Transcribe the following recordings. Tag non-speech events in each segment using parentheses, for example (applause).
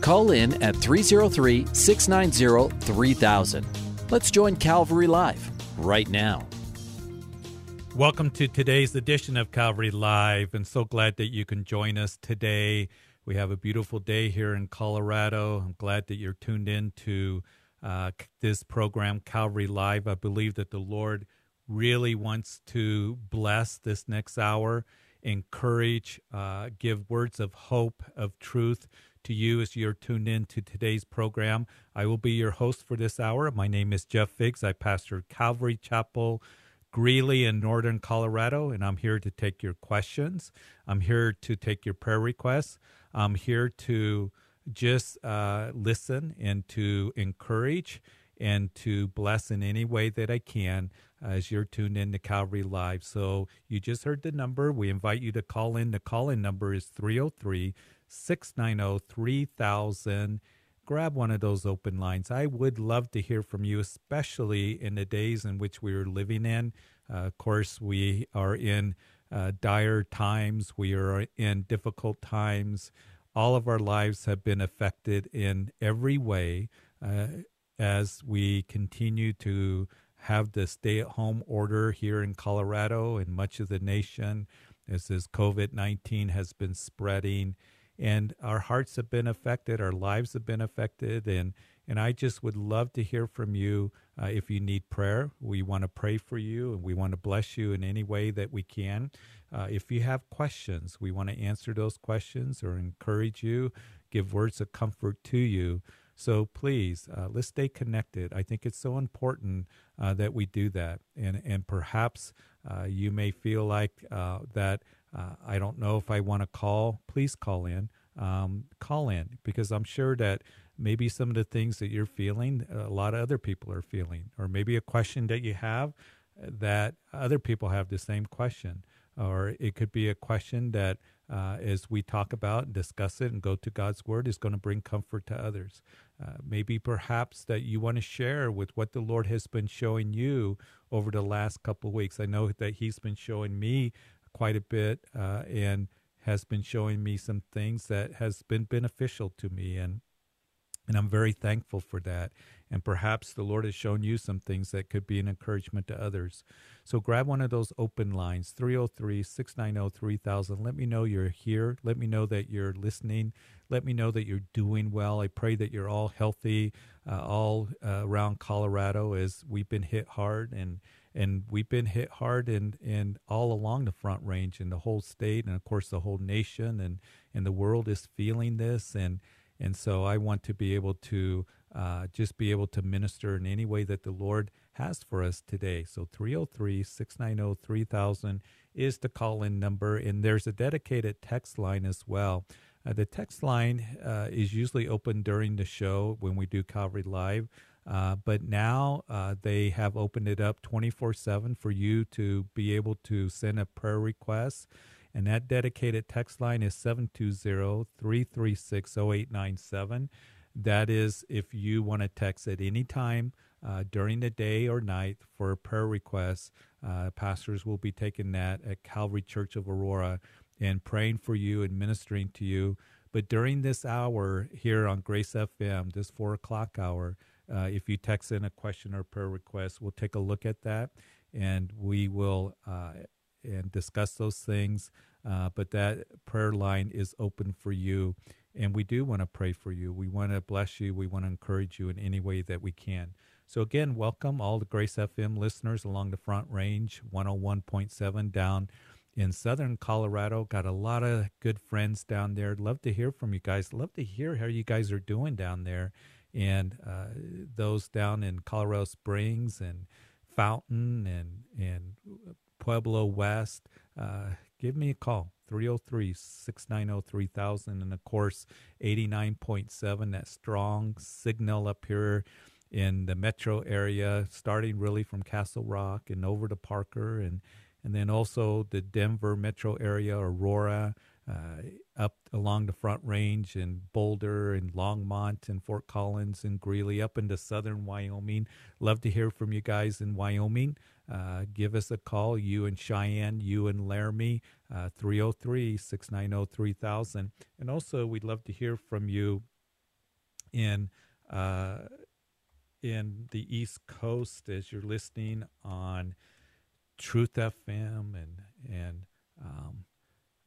Call in at 303 690 3000. Let's join Calvary Live right now. Welcome to today's edition of Calvary Live, and so glad that you can join us today. We have a beautiful day here in Colorado. I'm glad that you're tuned in to uh, this program, Calvary Live. I believe that the Lord really wants to bless this next hour, encourage, uh, give words of hope, of truth to you as you're tuned in to today's program. I will be your host for this hour. My name is Jeff Figs. I pastor Calvary Chapel, Greeley in northern Colorado, and I'm here to take your questions. I'm here to take your prayer requests. I'm here to just uh, listen and to encourage and to bless in any way that I can as you're tuned in to Calvary Live. So you just heard the number. We invite you to call in. The call in number is 303 690 3000. Grab one of those open lines. I would love to hear from you, especially in the days in which we are living in. Uh, of course, we are in uh, dire times, we are in difficult times. All of our lives have been affected in every way uh, as we continue to have the stay at home order here in Colorado and much of the nation as this COVID 19 has been spreading and our hearts have been affected, our lives have been affected, and and I just would love to hear from you uh, if you need prayer. We want to pray for you, and we want to bless you in any way that we can. Uh, if you have questions, we want to answer those questions or encourage you, give words of comfort to you. So please, uh, let's stay connected. I think it's so important uh, that we do that, and and perhaps uh, you may feel like uh, that uh, I don't know if I want to call. Please call in. Um, call in because I'm sure that maybe some of the things that you're feeling, a lot of other people are feeling, or maybe a question that you have that other people have the same question, or it could be a question that uh, as we talk about and discuss it and go to God's Word, is going to bring comfort to others. Uh, maybe perhaps that you want to share with what the Lord has been showing you over the last couple of weeks. I know that He's been showing me quite a bit uh, and has been showing me some things that has been beneficial to me and and I'm very thankful for that. And perhaps the Lord has shown you some things that could be an encouragement to others. So grab one of those open lines, 303 690 3000. Let me know you're here. Let me know that you're listening. Let me know that you're doing well. I pray that you're all healthy, uh, all uh, around Colorado as we've been hit hard. And and we've been hit hard and and all along the front range and the whole state and of course the whole nation and and the world is feeling this and and so I want to be able to uh, just be able to minister in any way that the Lord has for us today. So 303 690 3000 is the call in number, and there's a dedicated text line as well. Uh, the text line uh, is usually open during the show when we do Calvary Live. Uh, but now uh, they have opened it up 24 7 for you to be able to send a prayer request. And that dedicated text line is 720 336 0897. That is if you want to text at any time uh, during the day or night for a prayer request. Uh, pastors will be taking that at Calvary Church of Aurora and praying for you and ministering to you. But during this hour here on Grace FM, this four o'clock hour, uh, if you text in a question or prayer request, we'll take a look at that and we will uh, and discuss those things. Uh, but that prayer line is open for you. And we do want to pray for you. We want to bless you. We want to encourage you in any way that we can. So, again, welcome all the Grace FM listeners along the Front Range, 101.7 down in southern Colorado. Got a lot of good friends down there. Love to hear from you guys. Love to hear how you guys are doing down there and uh, those down in Colorado Springs and Fountain and and Pueblo West. Uh, give me a call 303 690 3000. And of course, 89.7, that strong signal up here in the metro area, starting really from Castle Rock and over to Parker, and, and then also the Denver metro area, Aurora. Uh, up along the Front Range and Boulder and Longmont and Fort Collins and Greeley, up into southern Wyoming. Love to hear from you guys in Wyoming. Uh, give us a call, you and Cheyenne, you and Laramie, uh, 303 690 3000. And also, we'd love to hear from you in. Uh, in the East Coast, as you're listening on Truth FM and and um,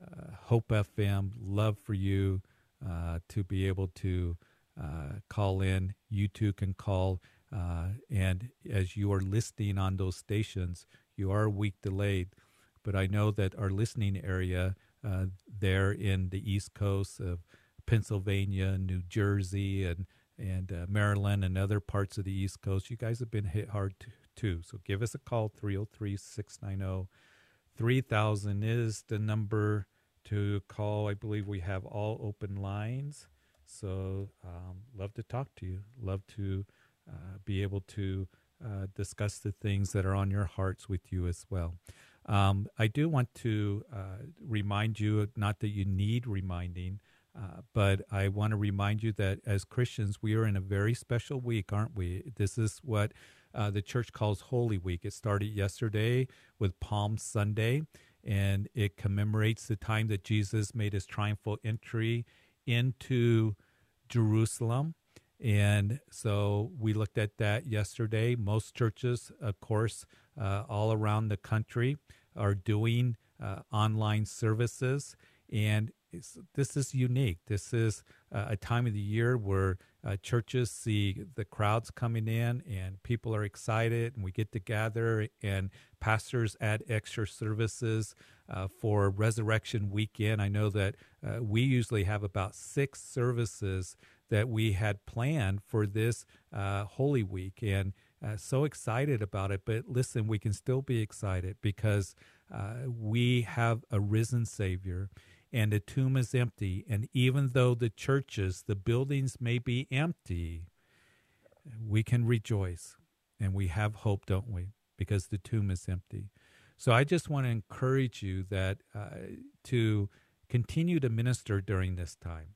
uh, Hope FM, love for you uh, to be able to uh, call in. You too can call. Uh, and as you are listening on those stations, you are a week delayed. But I know that our listening area uh, there in the East Coast of Pennsylvania, New Jersey, and and uh, Maryland and other parts of the East Coast, you guys have been hit hard too. So give us a call 303 690 3000 is the number to call. I believe we have all open lines. So, um, love to talk to you. Love to uh, be able to uh, discuss the things that are on your hearts with you as well. Um, I do want to uh, remind you, not that you need reminding, uh, but I want to remind you that as Christians, we are in a very special week, aren't we? This is what uh, the church calls Holy Week. It started yesterday with Palm Sunday, and it commemorates the time that Jesus made his triumphal entry into Jerusalem. And so we looked at that yesterday. Most churches, of course, uh, all around the country are doing uh, online services. And this is unique. This is uh, a time of the year where uh, churches see the crowds coming in and people are excited, and we get together, and pastors add extra services uh, for Resurrection Weekend. I know that uh, we usually have about six services that we had planned for this uh, Holy Week, and uh, so excited about it. But listen, we can still be excited because we have a risen Savior and the tomb is empty. And even though the churches, the buildings may be empty, we can rejoice and we have hope, don't we? Because the tomb is empty. So I just want to encourage you that uh, to continue to minister during this time.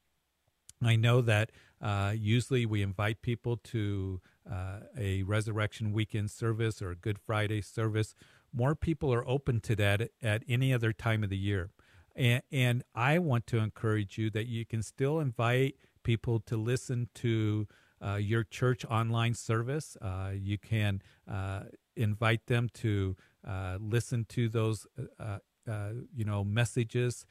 I know that uh, usually we invite people to uh, a resurrection weekend service or a Good Friday service. More people are open to that at any other time of the year. And, and I want to encourage you that you can still invite people to listen to uh, your church online service. Uh, you can uh, invite them to uh, listen to those, uh, uh, you know, messages.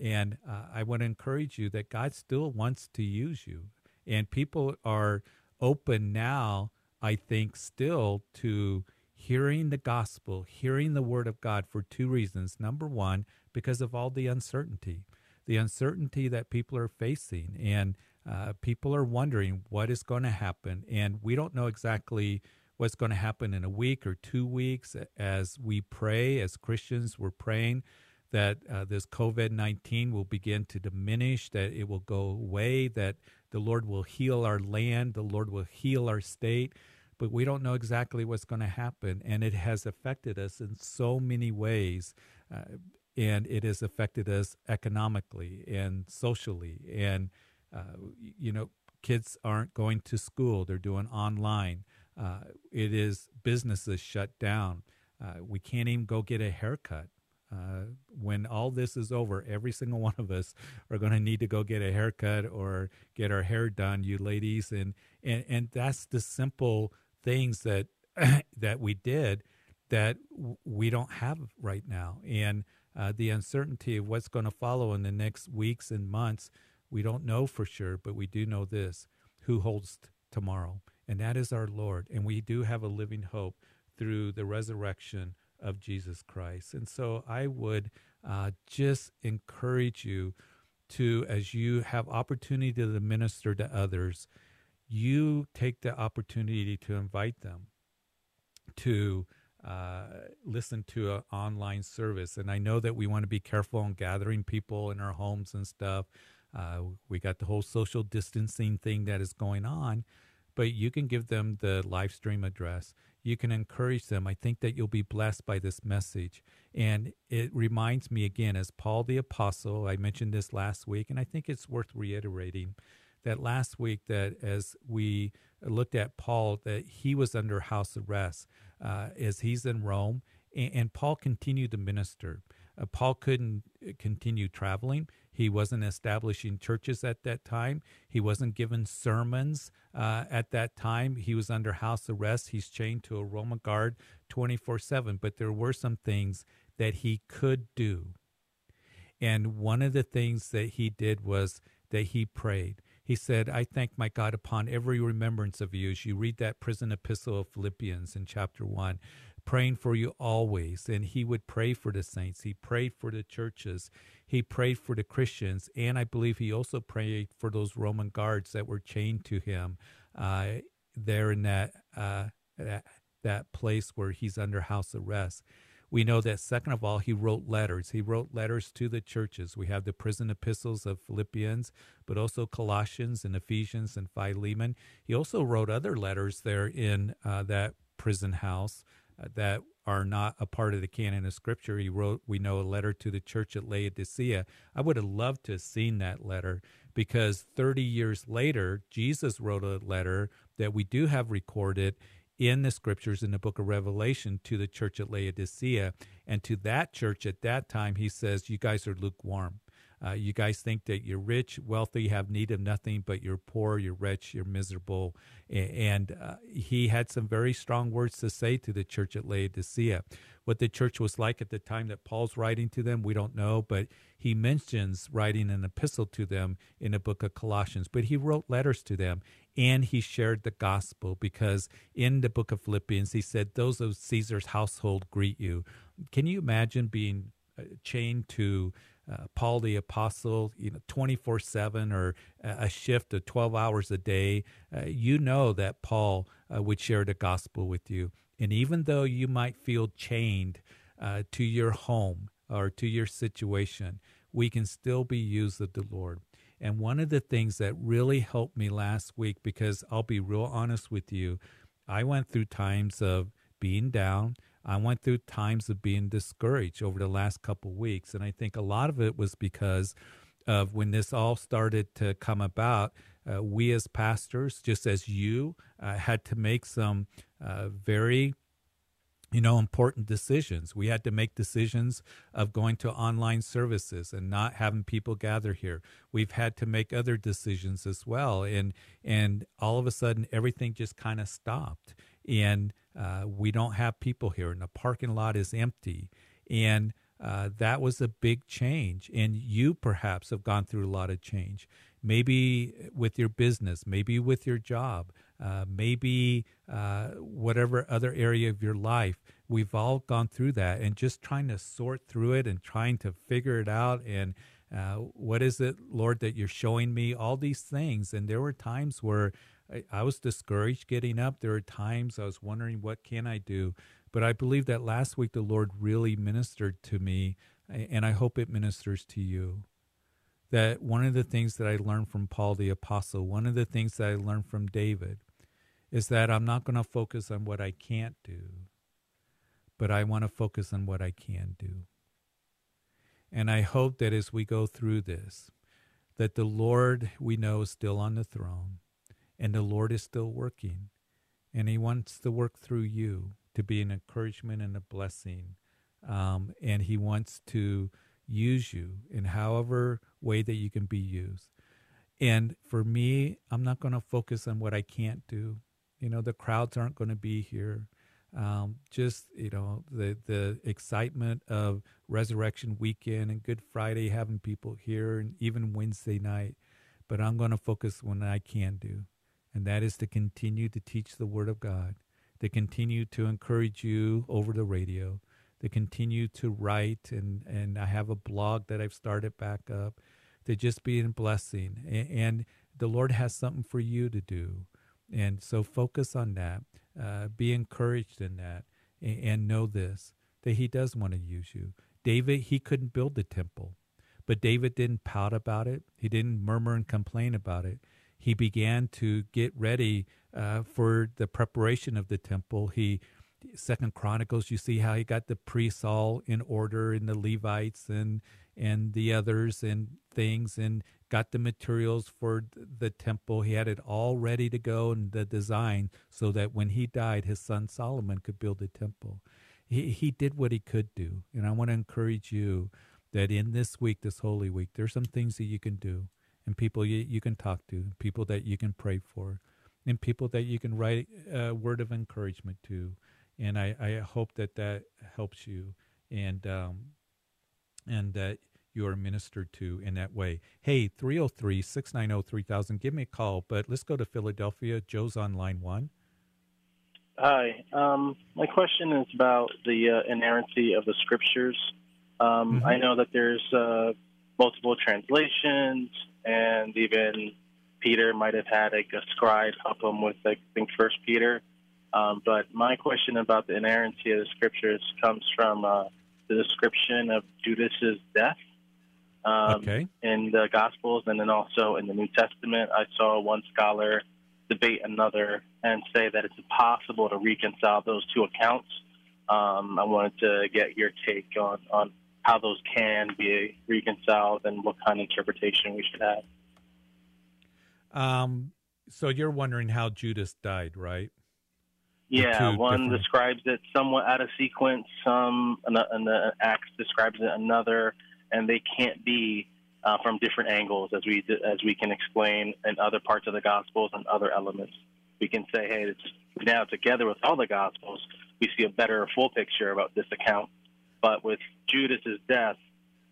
And I want to encourage you that God still wants to use you, and people are open now. I think still to hearing the gospel, hearing the word of God for two reasons. Number one, because of all the uncertainty, the uncertainty that people are facing. And uh, people are wondering what is going to happen. And we don't know exactly what's going to happen in a week or two weeks as we pray, as Christians, we're praying that uh, this COVID 19 will begin to diminish, that it will go away, that the Lord will heal our land, the Lord will heal our state. But we don't know exactly what's going to happen. And it has affected us in so many ways. Uh, and it has affected us economically and socially. And, uh, you know, kids aren't going to school, they're doing online. Uh, it is businesses shut down. Uh, we can't even go get a haircut. Uh, when all this is over, every single one of us are going to need to go get a haircut or get our hair done, you ladies, and and and that's the simple things that (clears throat) that we did that we don't have right now. And uh, the uncertainty of what's going to follow in the next weeks and months, we don't know for sure, but we do know this who holds t- tomorrow, and that is our Lord. And we do have a living hope through the resurrection of Jesus Christ. And so I would uh, just encourage you to, as you have opportunity to minister to others, you take the opportunity to invite them to uh, listen to an online service. And I know that we want to be careful on gathering people in our homes and stuff. Uh, we got the whole social distancing thing that is going on, but you can give them the live stream address. You can encourage them. I think that you'll be blessed by this message. And it reminds me again, as Paul the Apostle, I mentioned this last week, and I think it's worth reiterating that last week that as we looked at Paul, that he was under house arrest uh, as he's in Rome, and, and Paul continued to minister. Uh, Paul couldn't uh, continue traveling. He wasn't establishing churches at that time. He wasn't given sermons uh, at that time. He was under house arrest. He's chained to a Roman guard 24 7. But there were some things that he could do. And one of the things that he did was that he prayed. He said, I thank my God upon every remembrance of you. As you read that prison epistle of Philippians in chapter 1, praying for you always. And he would pray for the saints. He prayed for the churches. He prayed for the Christians. And I believe he also prayed for those Roman guards that were chained to him uh, there in that, uh, that, that place where he's under house arrest. We know that, second of all, he wrote letters. He wrote letters to the churches. We have the prison epistles of Philippians, but also Colossians and Ephesians and Philemon. He also wrote other letters there in uh, that prison house uh, that are not a part of the canon of scripture. He wrote, we know, a letter to the church at Laodicea. I would have loved to have seen that letter because 30 years later, Jesus wrote a letter that we do have recorded in the scriptures in the book of Revelation to the church at Laodicea. And to that church at that time, he says, You guys are lukewarm. Uh, you guys think that you're rich, wealthy, have need of nothing, but you're poor, you're rich, you're miserable. And uh, he had some very strong words to say to the church at Laodicea. What the church was like at the time that Paul's writing to them, we don't know, but he mentions writing an epistle to them in the book of Colossians. But he wrote letters to them and he shared the gospel because in the book of Philippians, he said, Those of Caesar's household greet you. Can you imagine being uh, chained to uh, Paul the apostle, you know, 24 7 or a shift of 12 hours a day, uh, you know that Paul uh, would share the gospel with you. And even though you might feel chained uh, to your home or to your situation, we can still be used of the Lord. And one of the things that really helped me last week, because I'll be real honest with you, I went through times of being down. I went through times of being discouraged over the last couple weeks. And I think a lot of it was because of when this all started to come about, uh, we as pastors, just as you, uh, had to make some uh, very you know, important decisions. We had to make decisions of going to online services and not having people gather here. We've had to make other decisions as well, and and all of a sudden everything just kind of stopped, and uh, we don't have people here, and the parking lot is empty, and uh, that was a big change. And you perhaps have gone through a lot of change, maybe with your business, maybe with your job, uh, maybe uh, whatever other area of your life. We've all gone through that and just trying to sort through it and trying to figure it out. And uh, what is it, Lord, that you're showing me? All these things. And there were times where I, I was discouraged getting up. There were times I was wondering, what can I do? But I believe that last week the Lord really ministered to me, and I hope it ministers to you that one of the things that I learned from Paul the Apostle, one of the things that I learned from David, is that I'm not going to focus on what I can't do, but I want to focus on what I can do. And I hope that as we go through this, that the Lord we know is still on the throne and the Lord is still working. And He wants to work through you to be an encouragement and a blessing. Um, and He wants to use you in however way that you can be used. And for me, I'm not going to focus on what I can't do. You know, the crowds aren't going to be here. Um, just you know, the the excitement of Resurrection Weekend and Good Friday, having people here, and even Wednesday night. But I'm going to focus what I can do, and that is to continue to teach the Word of God, to continue to encourage you over the radio, to continue to write and and I have a blog that I've started back up to just be a blessing and, and the Lord has something for you to do and so focus on that uh, be encouraged in that and, and know this that He does want to use you. David, he couldn't build the temple, but David didn't pout about it. He didn't murmur and complain about it. He began to get ready uh, for the preparation of the temple. He Second Chronicles, you see how he got the priests all in order, and the Levites and and the others and things, and got the materials for the temple. He had it all ready to go and the design so that when he died, his son Solomon could build the temple. He, he did what he could do. And I want to encourage you that in this week, this Holy Week, there's some things that you can do and people you, you can talk to, people that you can pray for, and people that you can write a word of encouragement to. And I, I hope that that helps you and, um, and that you are ministered to in that way. Hey, 303 690 3000, give me a call. But let's go to Philadelphia. Joe's on line one. Hi. Um, my question is about the uh, inerrancy of the scriptures. Um, mm-hmm. I know that there's uh, multiple translations, and even Peter might have had like, a scribe help him with, I think, First Peter. Um, but my question about the inerrancy of the scriptures comes from uh, the description of Judas's death um, okay. in the Gospels, and then also in the New Testament. I saw one scholar debate another and say that it's impossible to reconcile those two accounts. Um, I wanted to get your take on, on how those can be reconciled and what kind of interpretation we should have. Um, so you're wondering how Judas died, right? Yeah, one different... describes it somewhat out of sequence. Some and the Acts describes it another, and they can't be uh, from different angles, as we as we can explain in other parts of the Gospels and other elements. We can say, hey, it's now together with all the Gospels, we see a better full picture about this account. But with Judas's death,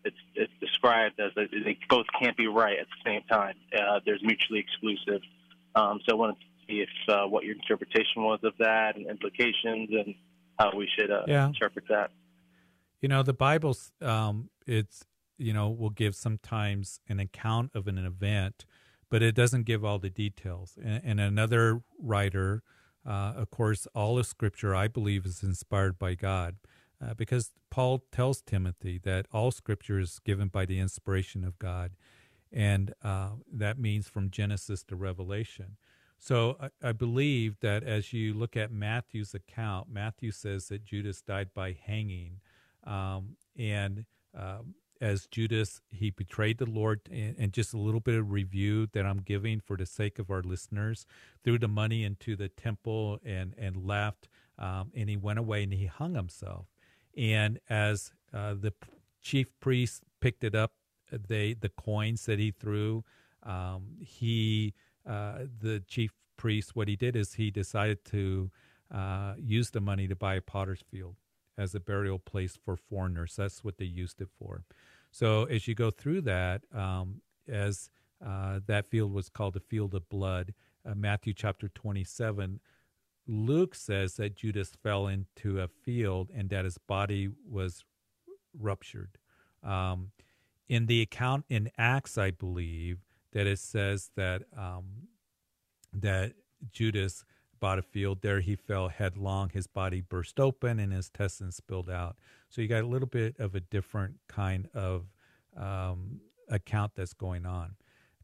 it's it's described as a, they both can't be right at the same time. Uh, there's mutually exclusive. Um, so I wanted to see if uh, what your interpretation was of that and implications and how we should uh, yeah. interpret that. You know, the Bible's um, it's you know, will give sometimes an account of an event, but it doesn't give all the details. And, and another writer, uh, of course, all of Scripture, I believe, is inspired by God. Uh, because Paul tells Timothy that all scripture is given by the inspiration of God, and uh, that means from Genesis to Revelation. So I, I, believe that as you look at Matthew's account, Matthew says that Judas died by hanging, um, and um, as Judas, he betrayed the Lord. And, just a little bit of review that I'm giving for the sake of our listeners threw the money into the temple and, and left. Um, and he went away and he hung himself. And as uh, the chief priest picked it up, they the coins that he threw, um, he uh, the chief priest what he did is he decided to uh, use the money to buy a potter's field as a burial place for foreigners. That's what they used it for. So as you go through that, um, as uh, that field was called the field of blood, uh, Matthew chapter 27, Luke says that Judas fell into a field and that his body was ruptured. Um, in the account in Acts, I believe that it says that um, that Judas bought a field. There he fell headlong. His body burst open and his intestines spilled out. So you got a little bit of a different kind of um, account that's going on.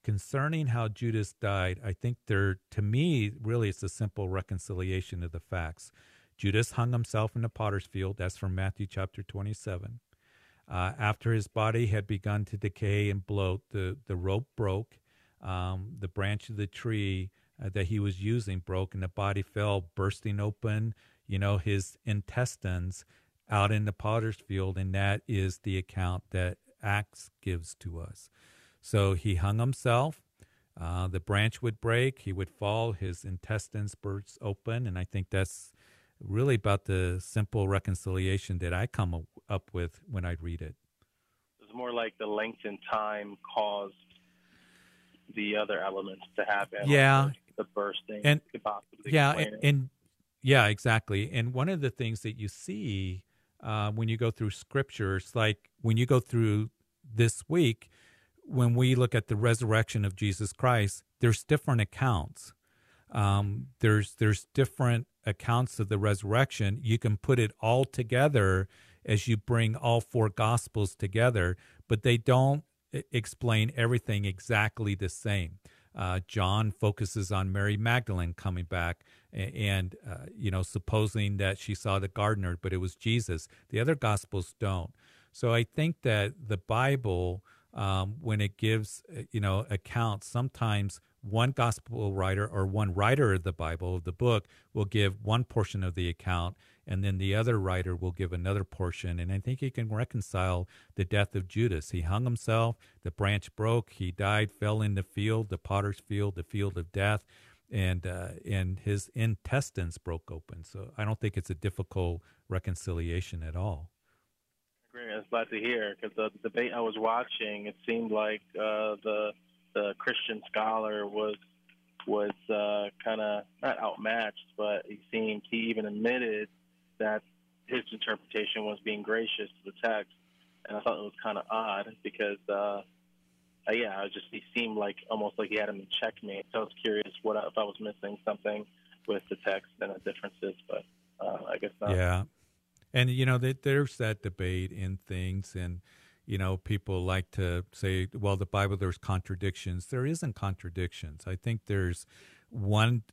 Concerning how Judas died, I think there, to me, really it's a simple reconciliation of the facts. Judas hung himself in the potter's field. That's from Matthew chapter 27. Uh, after his body had begun to decay and bloat, the, the rope broke. Um, the branch of the tree uh, that he was using broke and the body fell bursting open you know his intestines out in the potter's field and that is the account that acts gives to us. So he hung himself. Uh, the branch would break. He would fall. His intestines burst open. And i think that's really about the simple reconciliation that i come up with when i read it. It's more like the length in time caused the other elements to happen. Yeah, the bursting and yeah, and, and, yeah, exactly. And one of the things that you see uh, when you go through scriptures, like when you go through this week, when we look at the resurrection of Jesus Christ, there's different accounts. um, there's there's different accounts of the resurrection. You can put it all together as you bring all four gospels together, but they don't explain everything exactly the same. Uh, John focuses on Mary Magdalene coming back and, uh, you know, supposing that she saw the gardener, but it was Jesus. The other gospels don't. So I think that the Bible, um, when it gives, uh, you know, accounts, sometimes one gospel writer or one writer of the Bible, of the book, will give one portion of the account, and then the other writer will give another portion. And I think he can reconcile the death of Judas. He hung himself, the branch broke, he died, fell in the field, the potter's field, the field of death, and uh, and his intestines broke open. So I don't think it's a difficult reconciliation at all. Was glad to hear because the debate I was watching, it seemed like uh, the the Christian scholar was was uh, kind of not outmatched, but he seemed he even admitted that his interpretation was being gracious to the text, and I thought it was kind of odd because, uh, uh, yeah, I just he seemed like almost like he had him in checkmate. So I was curious what if I was missing something with the text and the differences, but uh, I guess not. Yeah, and you know, there's that debate in things and you know, people like to say, well, the Bible, there's contradictions. There isn't contradictions. I think there's one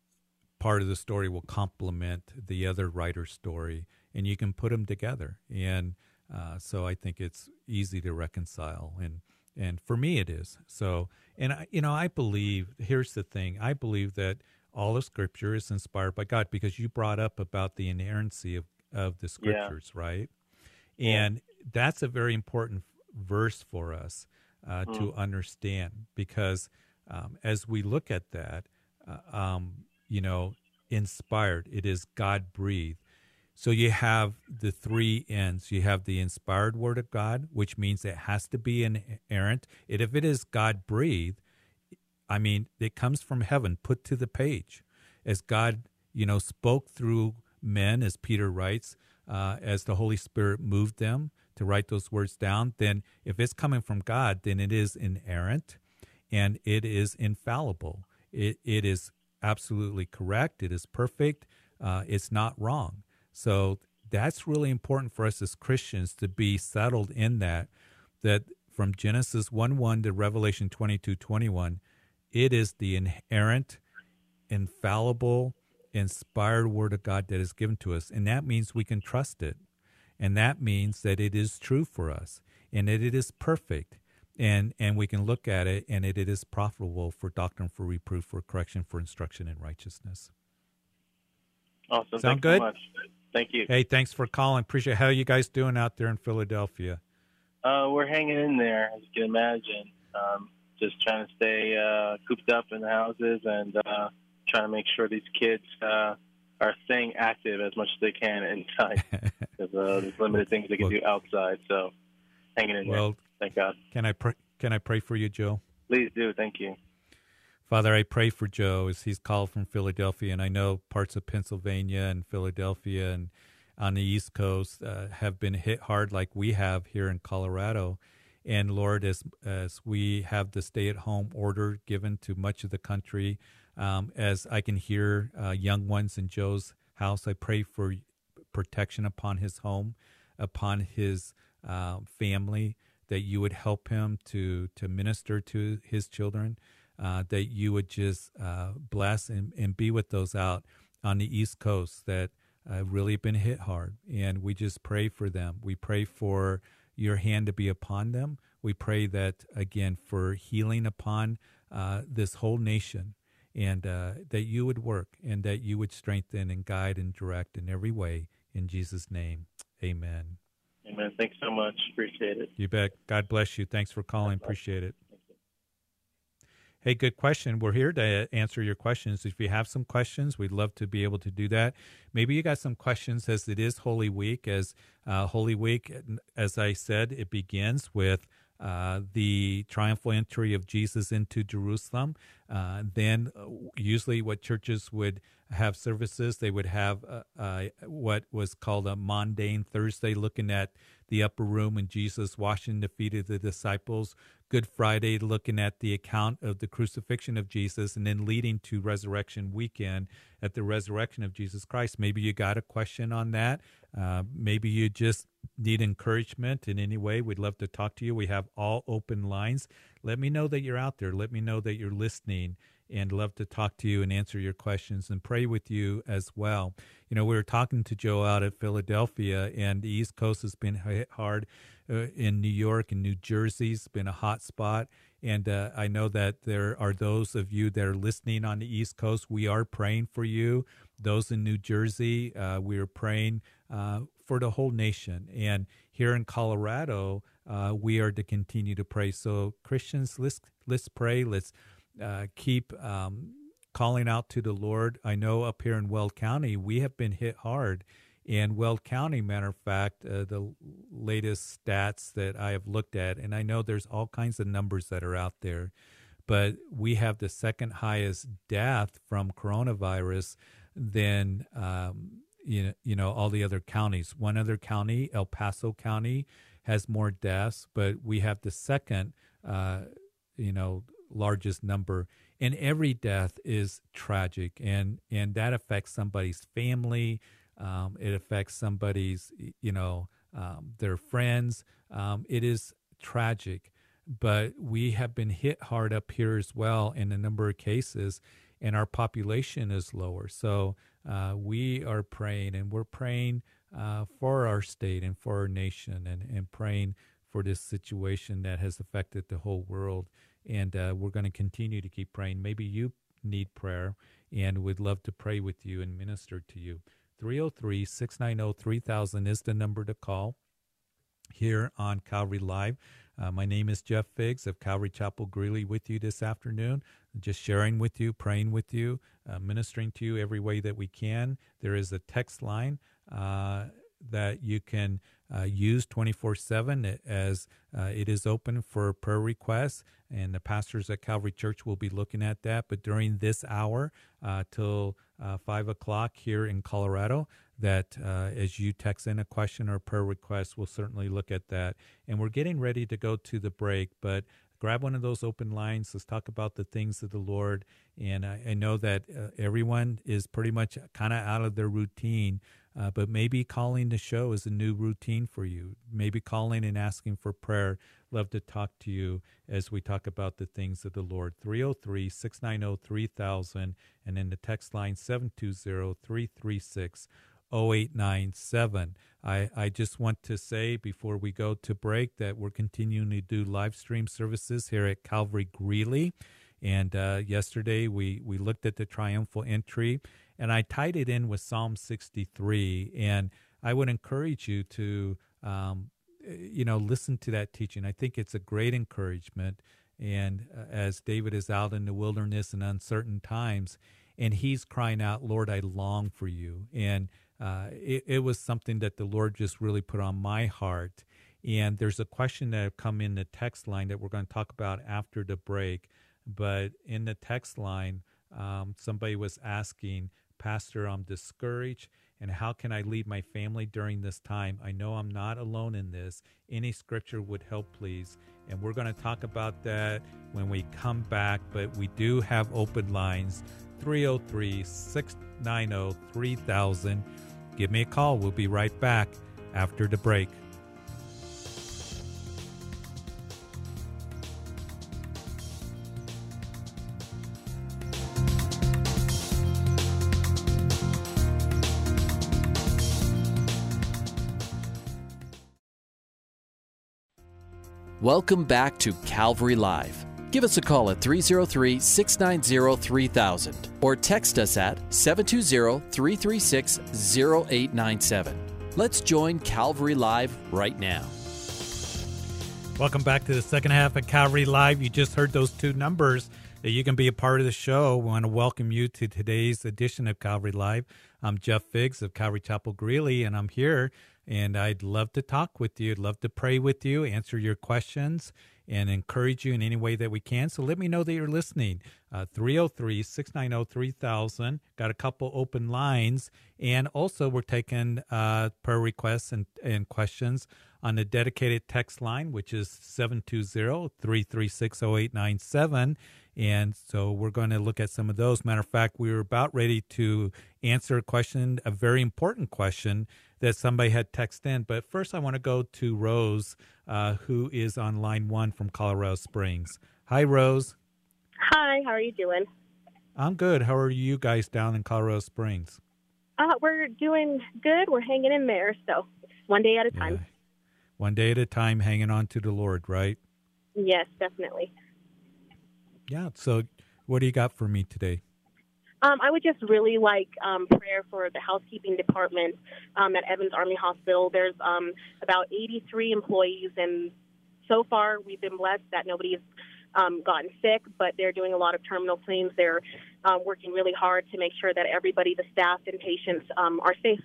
part of the story will complement the other writer's story, and you can put them together. And uh, so I think it's easy to reconcile. And and for me, it is. So, and I, you know, I believe. Here's the thing: I believe that all of Scripture is inspired by God, because you brought up about the inerrancy of of the Scriptures, yeah. right? And that's a very important verse for us uh, mm. to understand because um, as we look at that, uh, um, you know, inspired, it is God breathed. So you have the three ends. You have the inspired word of God, which means it has to be inerrant. And if it is God breathed, I mean, it comes from heaven, put to the page. As God, you know, spoke through men, as Peter writes, uh, as the Holy Spirit moved them to write those words down, then if it's coming from God, then it is inerrant and it is infallible. It, it is absolutely correct. It is perfect. Uh, it's not wrong. So that's really important for us as Christians to be settled in that, that from Genesis 1 1 to Revelation 22 21, it is the inerrant, infallible, inspired word of God that is given to us. And that means we can trust it. And that means that it is true for us and that it is perfect. And, and we can look at it and it, it is profitable for doctrine, for reproof, for correction, for instruction in righteousness. Awesome. Sound good? So Thank you. Hey, thanks for calling. Appreciate it. How are you guys doing out there in Philadelphia? Uh, we're hanging in there, as you can imagine. Um, just trying to stay uh, cooped up in the houses and uh, trying to make sure these kids uh, are staying active as much as they can inside. (laughs) Because uh, there's limited things they can well, do outside. So hanging in well, there. Thank God. Can I pray? Can I pray for you, Joe? Please do. Thank you. Father, I pray for Joe as he's called from Philadelphia, and I know parts of Pennsylvania and Philadelphia and on the East Coast uh, have been hit hard, like we have here in Colorado. And Lord, as as we have the stay-at-home order given to much of the country, um, as I can hear uh, young ones in Joe's house, I pray for protection upon his home, upon his uh, family, that you would help him to to minister to his children, uh, that you would just uh, bless and, and be with those out on the East Coast that have really been hit hard. And we just pray for them. We pray for your hand to be upon them. We pray that, again, for healing upon uh, this whole nation and uh, that you would work and that you would strengthen and guide and direct in every way. In Jesus' name, amen. Amen. Thanks so much. Appreciate it. You bet. God bless you. Thanks for calling. Appreciate it. Hey, good question. We're here to answer your questions. If you have some questions, we'd love to be able to do that. Maybe you got some questions as it is Holy Week. As uh, Holy Week, as I said, it begins with uh, the triumphal entry of Jesus into Jerusalem. Uh, then, uh, usually, what churches would have services, they would have uh, uh, what was called a Maundy Thursday, looking at the upper room and Jesus washing the feet of the disciples. Good Friday, looking at the account of the crucifixion of Jesus and then leading to resurrection weekend at the resurrection of Jesus Christ. Maybe you got a question on that. Uh, maybe you just need encouragement in any way. We'd love to talk to you. We have all open lines. Let me know that you're out there. Let me know that you're listening and love to talk to you and answer your questions and pray with you as well. You know, we were talking to Joe out at Philadelphia, and the East Coast has been hit hard uh, in New York and New Jersey's been a hot spot. And uh, I know that there are those of you that are listening on the East Coast. We are praying for you. Those in New Jersey, uh, we are praying uh, for the whole nation. And here in Colorado, uh, we are to continue to pray. So Christians, let's let's pray. Let's uh, keep um, calling out to the Lord. I know up here in Weld County, we have been hit hard. In Weld County, matter of fact, uh, the latest stats that I have looked at, and I know there's all kinds of numbers that are out there, but we have the second highest death from coronavirus than um, you know, you know all the other counties. One other county, El Paso County, has more deaths, but we have the second, uh, you know, largest number and every death is tragic and and that affects somebody's family um, it affects somebody's you know um, their friends um, it is tragic. But we have been hit hard up here as well in a number of cases and our population is lower. So uh, we are praying and we're praying uh, for our state and for our nation and, and praying for this situation that has affected the whole world and uh, we're going to continue to keep praying. Maybe you need prayer, and we'd love to pray with you and minister to you. 303 690 3000 is the number to call here on Calvary Live. Uh, my name is Jeff Figs of Calvary Chapel Greeley with you this afternoon, just sharing with you, praying with you, uh, ministering to you every way that we can. There is a text line. Uh, that you can uh, use 24 7 as uh, it is open for prayer requests. And the pastors at Calvary Church will be looking at that. But during this hour uh, till uh, 5 o'clock here in Colorado, that uh, as you text in a question or prayer request, we'll certainly look at that. And we're getting ready to go to the break, but grab one of those open lines. Let's talk about the things of the Lord. And I, I know that uh, everyone is pretty much kind of out of their routine uh, but maybe calling the show is a new routine for you. Maybe calling and asking for prayer. Love to talk to you as we talk about the things of the Lord. 303 690 3000 and then the text line 720 336 0897. I, I just want to say before we go to break that we're continuing to do live stream services here at Calvary Greeley. And uh, yesterday we, we looked at the triumphal entry and I tied it in with Psalm 63. And I would encourage you to, um, you know, listen to that teaching. I think it's a great encouragement. And uh, as David is out in the wilderness in uncertain times, and he's crying out, Lord, I long for you. And uh, it, it, was something that the Lord just really put on my heart. And there's a question that come in the text line that we're going to talk about after the break. But in the text line, um, somebody was asking, Pastor, I'm discouraged. And how can I lead my family during this time? I know I'm not alone in this. Any scripture would help, please. And we're going to talk about that when we come back. But we do have open lines 303 690 3000. Give me a call. We'll be right back after the break. Welcome back to Calvary Live. Give us a call at 303 690 3000 or text us at 720 336 0897. Let's join Calvary Live right now. Welcome back to the second half of Calvary Live. You just heard those two numbers that you can be a part of the show. We want to welcome you to today's edition of Calvary Live. I'm Jeff Figs of Calvary Chapel Greeley, and I'm here and I'd love to talk with you. I'd love to pray with you, answer your questions. and encourage you in any way that we can. So let me know that you're listening. Uh, 303 690 3000. Got a couple open lines. And also, we're taking uh, prayer requests and, and questions on the dedicated text line, which is 720 336 0897. And so we're going to look at some of those. Matter of fact, we were about ready to answer a question, a very important question that somebody had texted in. But first, I want to go to Rose, uh, who is on line one from Colorado Springs. Hi, Rose. Hi, how are you doing? I'm good. How are you guys down in Colorado Springs? Uh, we're doing good. We're hanging in there. So one day at a time. Yeah. One day at a time, hanging on to the Lord, right? Yes, definitely. Yeah. So, what do you got for me today? Um, I would just really like um, prayer for the housekeeping department um, at Evans Army Hospital. There's um, about 83 employees, and so far we've been blessed that nobody's um, gotten sick, but they're doing a lot of terminal cleans. They're uh, working really hard to make sure that everybody, the staff and patients, are safe.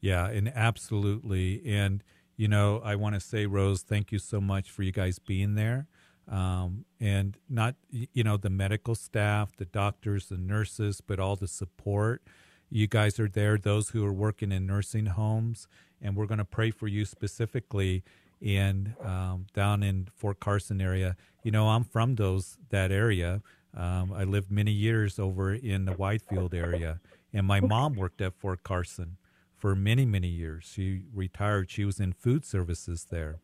Yeah, and absolutely. And, you know, I want to say, Rose, thank you so much for you guys being there um, and not you know the medical staff, the doctors, the nurses, but all the support. You guys are there. Those who are working in nursing homes, and we're going to pray for you specifically in um, down in Fort Carson area. You know, I'm from those that area. Um, I lived many years over in the Widefield area, and my mom worked at Fort Carson for many many years. She retired. She was in food services there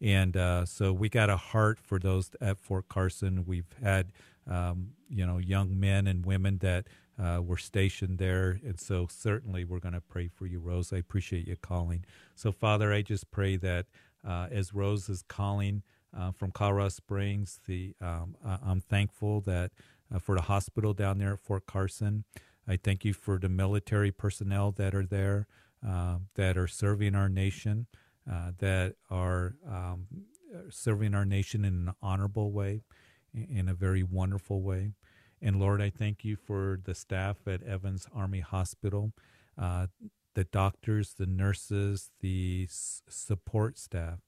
and uh, so we got a heart for those at Fort Carson. We've had um, you know young men and women that uh, were stationed there, and so certainly we're going to pray for you, Rose. I appreciate you calling. So Father, I just pray that uh, as Rose is calling uh, from Colorado Springs, the um, I'm thankful that uh, for the hospital down there at Fort Carson. I thank you for the military personnel that are there uh, that are serving our nation uh, that are um, serving our nation in an honorable way, in a very wonderful way. And Lord, I thank you for the staff at Evans Army Hospital, uh, the doctors, the nurses, the s- support staff.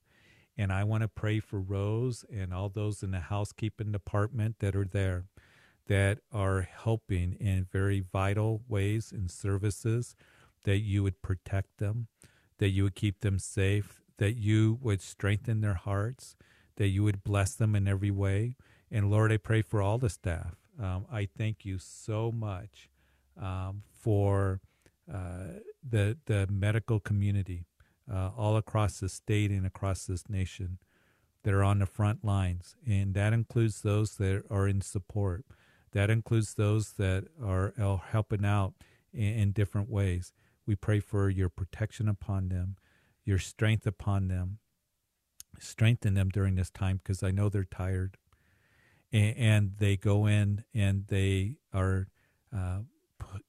And I want to pray for Rose and all those in the housekeeping department that are there that are helping in very vital ways and services, that you would protect them, that you would keep them safe, that you would strengthen their hearts, that you would bless them in every way. And Lord, I pray for all the staff. Um, I thank you so much um, for uh, the the medical community uh, all across the state and across this nation that are on the front lines, and that includes those that are in support. That includes those that are, helping out in, in different ways. We pray for your protection upon them, your strength upon them. Strengthen them during this time because I know they're tired. And, and, they go in and they are, uh,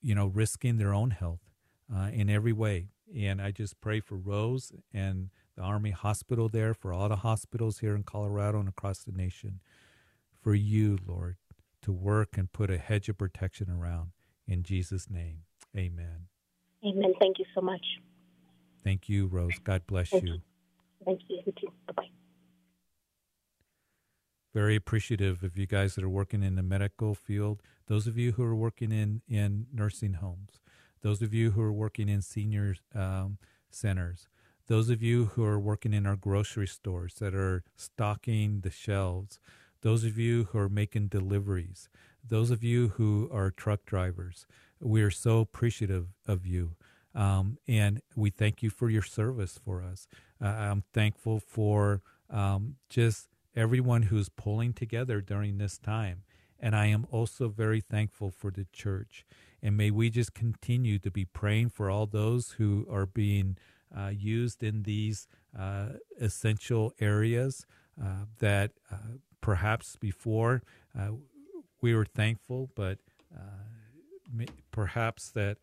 you know, risking their own health uh, in every way. And I just pray for Rose and the Army Hospital there, for all the hospitals here in Colorado and across the nation, for you, Lord, to work and put a hedge of protection around. In Jesus' name, amen. Amen. Thank you so much. Thank you, Rose. God bless Thank you. you. Thank you. Thank you. Bye bye. Very appreciative of you guys that are working in the medical field, those of you who are working in, in nursing homes, those of you who are working in senior um, centers, those of you who are working in our grocery stores that are stocking the shelves, those of you who are making deliveries, those of you who are truck drivers. We are so appreciative of you. Um, and we thank you for your service for us. Uh, I'm thankful for um, just everyone who's pulling together during this time. And I am also very thankful for the church. And may we just continue to be praying for all those who are being uh, used in these uh, essential areas uh, that uh, perhaps before uh, we were thankful, but perhaps that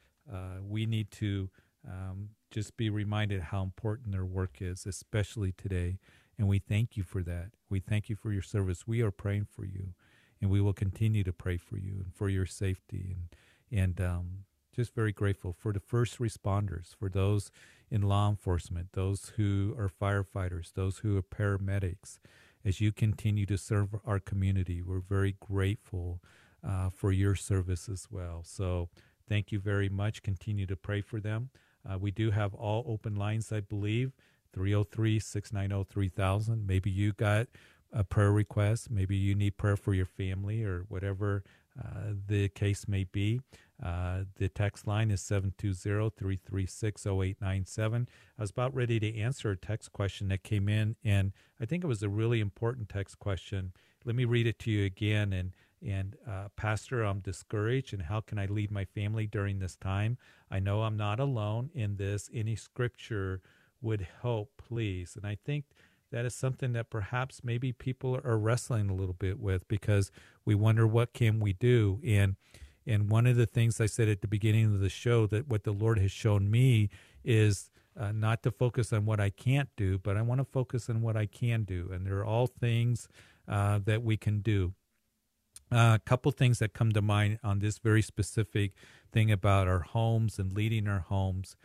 we need to um, just be reminded how important their work is, especially today. And we thank you for that. We thank you for your service. We are praying for you, and we will continue to pray for you and for your safety and and um, just very grateful for the first responders, for those in law enforcement, those who are firefighters, those who are paramedics. As you continue to serve our community, we're very grateful uh, for your service as well. So thank you very much. Continue to pray for them. Uh, we do have all open lines, I believe 303 690 3000. Maybe you got a prayer request. Maybe you need prayer for your family or whatever uh, the case may be. Uh, the text line is 720-336-0897. I was about ready to answer a text question that came in, and I think it was a really important text question. Let me read it to you again. And, and uh, Pastor, I'm discouraged, and how can I lead my family during this time? I know I'm not alone in this. Any scripture would help, please. And I think – that is something that perhaps maybe people are wrestling a little bit with because we wonder what can we do and and one of the things I said at the beginning of the show that what the Lord has shown me is uh, not to focus on what I can't do, but I want to focus on what I can do. And there are all things uh, that we can do. Uh, a couple things that come to mind on this very specific thing about our homes and leading our homes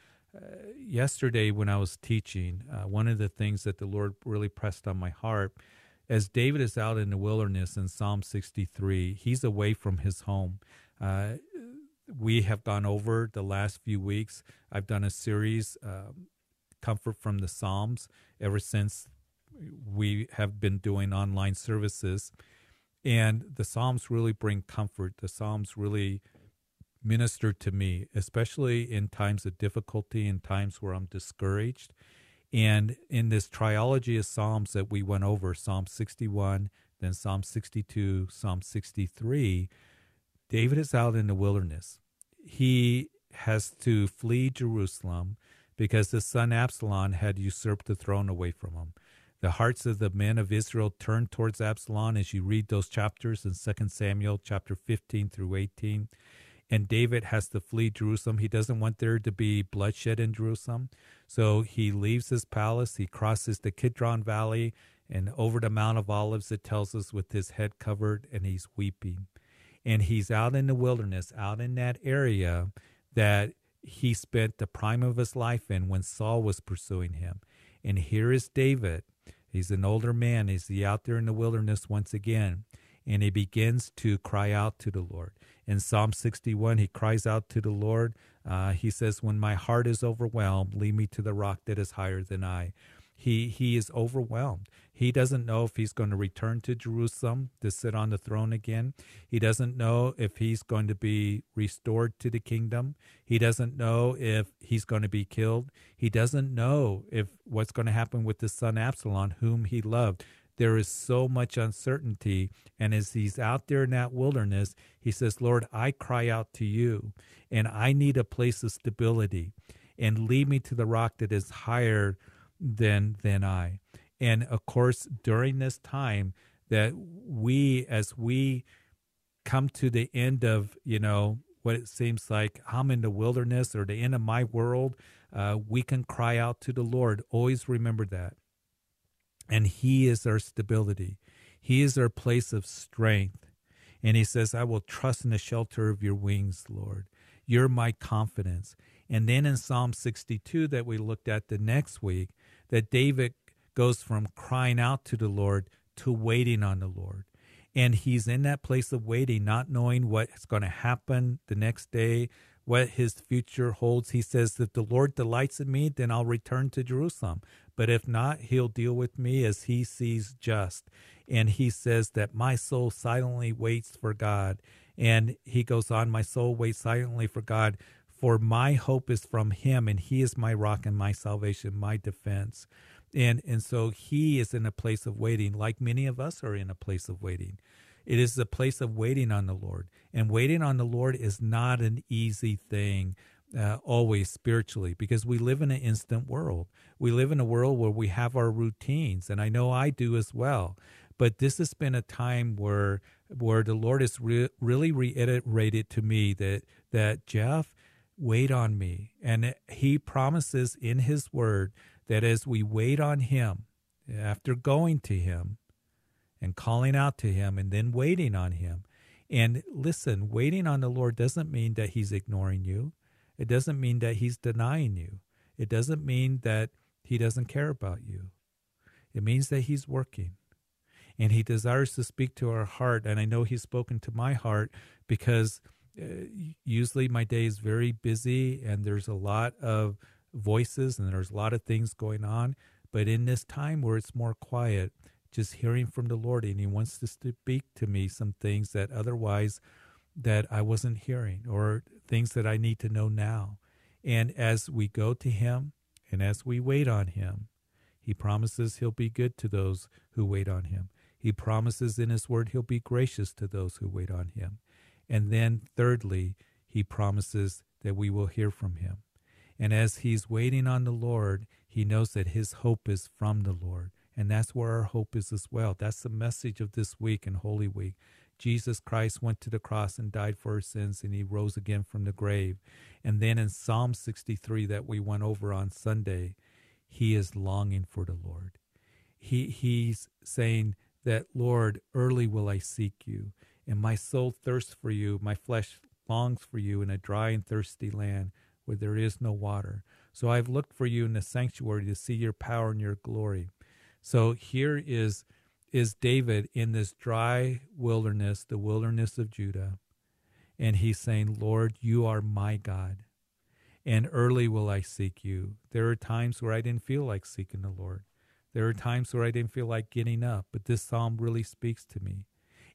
yesterday when I was teaching, uh, one of the things that the Lord really pressed on my heart, as David is out in the wilderness in Psalm 63, he's away from his home. Uh, we have gone over the last few weeks. I've done a series, um, Comfort from the Psalms, ever since we have been doing online services. And the Psalms really bring comfort. The Psalms really minister to me, especially in times of difficulty, in times where I'm discouraged. And in this trilogy of Psalms that we went over, Psalm 61, then Psalm 62, Psalm 63, David is out in the wilderness. He has to flee Jerusalem because his son Absalom had usurped the throne away from him. The hearts of the men of Israel turned towards Absalom as you read those chapters in 2 Samuel chapter 15 through 18 and David has to flee Jerusalem. He doesn't want there to be bloodshed in Jerusalem. So he leaves his palace, he crosses the Kidron Valley and over the Mount of Olives, it tells us, with his head covered, and he's weeping. And he's out in the wilderness, out in that area that he spent the prime of his life in when Saul was pursuing him. And here is David. He's an older man. Is he out there in the wilderness once again? And he begins to cry out to the Lord. In Psalm 61, he cries out to the Lord. Uh, he says, When my heart is overwhelmed, lead me to the rock that is higher than I. He, he is overwhelmed. He doesn't know if he's going to return to Jerusalem to sit on the throne again. He doesn't know if he's going to be restored to the kingdom. He doesn't know if he's going to be killed. He doesn't know if what's going to happen with his son Absalom, whom he loved there is so much uncertainty. And as he's out there in that wilderness, he says, Lord, I cry out to you, and I need a place of stability, and lead me to the rock that is higher than than I. And of course, during this time that we, as we come to the end of, you know, what it seems like I'm in the wilderness or the end of my world, uh, we can cry out to the Lord. Always remember that. And He is our stability. He is our place of strength. And He says, I will trust in the shelter of your wings, Lord. You're my confidence. And then in Psalm 62 that we looked at the next week, that David goes from crying out to the Lord to waiting on the Lord. And he's in that place of waiting, not knowing what's going to happen the next day, what his future holds. He says, If the Lord delights in me, then I'll return to Jerusalem. But if not, he'll deal with me as he sees just. And he says that my soul silently waits for God. And he goes on, My soul waits silently for God, for my hope is from him, and he is my rock and my salvation, my defense. And, and so he is in a place of waiting, like many of us are in a place of waiting. It is a place of waiting on the Lord. And waiting on the Lord is not an easy thing. Uh, always spiritually because we live in an instant world. We live in a world where we have our routines, and I know I do as well. But this has been a time where where the Lord has re- really reiterated to me that that Jeff, wait on me, and He promises in His Word that as we wait on Him, after going to Him, and calling out to Him and then waiting on Him. And listen, waiting on the Lord doesn't mean that He's ignoring you. It doesn't mean that he's denying you. It doesn't mean that he doesn't care about you. It means that he's working and he desires to speak to our heart. And I know he's spoken to my heart because uh, usually my day is very busy and there's a lot of voices and there's a lot of things going on. But in this time where it's more quiet, just hearing from the Lord, and He wants to speak to me some things that otherwise that I wasn't hearing or things that I need to know now. And as we go to Him and as we wait on Him, He promises He'll be good to those who wait on Him. He promises in His Word He'll be gracious to those who wait on Him. And then, thirdly, He promises that we will hear from Him. And as He's waiting on the Lord, He knows that His hope is from the Lord. And that's where our hope is as well. That's the message of this week and Holy Week. Jesus Christ went to the cross and died for our sins, and he rose again from the grave. And then in Psalm 63 that we went over on Sunday, he is longing for the Lord. He, he's saying that, Lord, early will I seek you, and my soul thirsts for you, my flesh longs for you in a dry and thirsty land where there is no water. So I've looked for you in the sanctuary to see your power and your glory. So here is is David in this dry wilderness, the wilderness of Judah, and he's saying, "Lord, you are my God, and early will I seek you." There are times where I didn't feel like seeking the Lord. There are times where I didn't feel like getting up, but this psalm really speaks to me.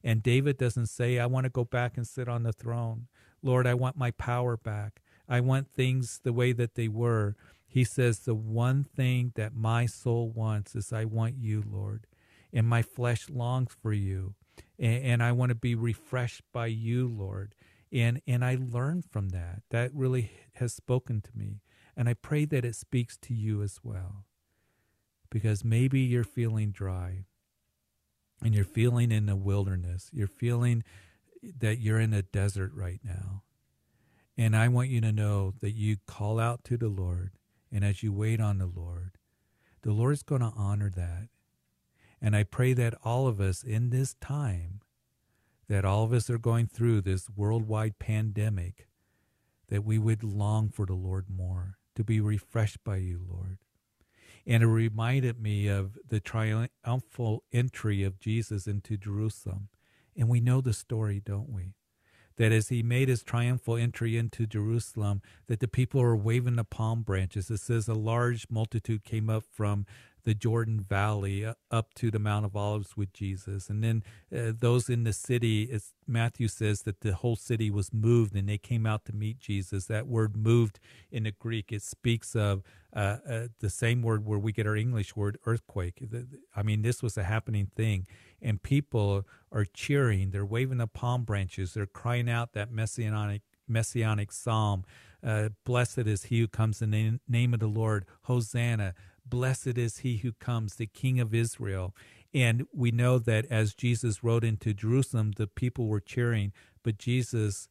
And David doesn't say, I want to go back and sit on the throne. Lord, I want my power back. I want things the way that they were. He says, The one thing that my soul wants is I want you, Lord, and my flesh longs for you. And, and I want to be refreshed by you, Lord. And, and I learned from that. That really has spoken to me. And I pray that it speaks to you as well. Because maybe you're feeling dry and you're feeling in the wilderness. You're feeling that you're in a desert right now. And I want you to know that you call out to the Lord and as you wait on the Lord, the Lord is going to honor that. And I pray that all of us in this time, that all of us are going through this worldwide pandemic, that we would long for the Lord more, to be refreshed by you, Lord. And it reminded me of the triumphal entry of Jesus into Jerusalem. And we know the story, don't we? That as he made his triumphal entry into Jerusalem, that the people were waving the palm branches. It says a large multitude came up from the Jordan Valley uh, up to the Mount of Olives with Jesus. And then uh, those in the city, as Matthew says that the whole city was moved and they came out to meet Jesus. That word moved in the Greek, it speaks of uh, uh, the same word where we get our English word earthquake. I mean, this was a happening thing. And people are cheering, they're waving the palm branches, they're crying out that messianic messianic psalm. Uh, blessed is he who comes in the name of the Lord. Hosanna. Blessed is he who comes, the King of Israel. And we know that as Jesus rode into Jerusalem, the people were cheering, but Jesus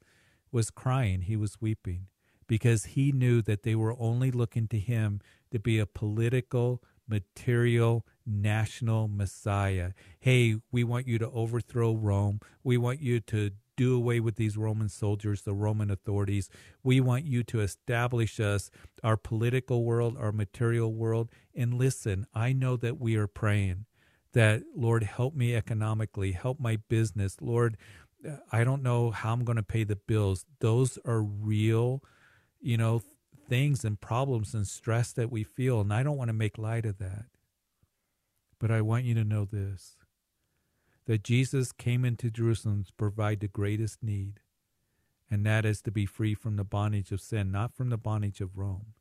was crying. He was weeping because he knew that they were only looking to him to be a political, material, national Messiah. Hey, we want you to overthrow Rome. We want you to do away with these Roman soldiers, the Roman authorities. We want you to establish us, our political world, our material world. And listen, I know that we are praying that, Lord, help me economically, help my business. Lord, uh, I don't know how I'm going to pay the bills. Those are real, you know, things and problems and stress that we feel. And I don't want to make light of that. But I want you to know this that Jesus came into Jerusalem to provide the greatest need, and that is to be free from the bondage of sin, not from the bondage of Rome.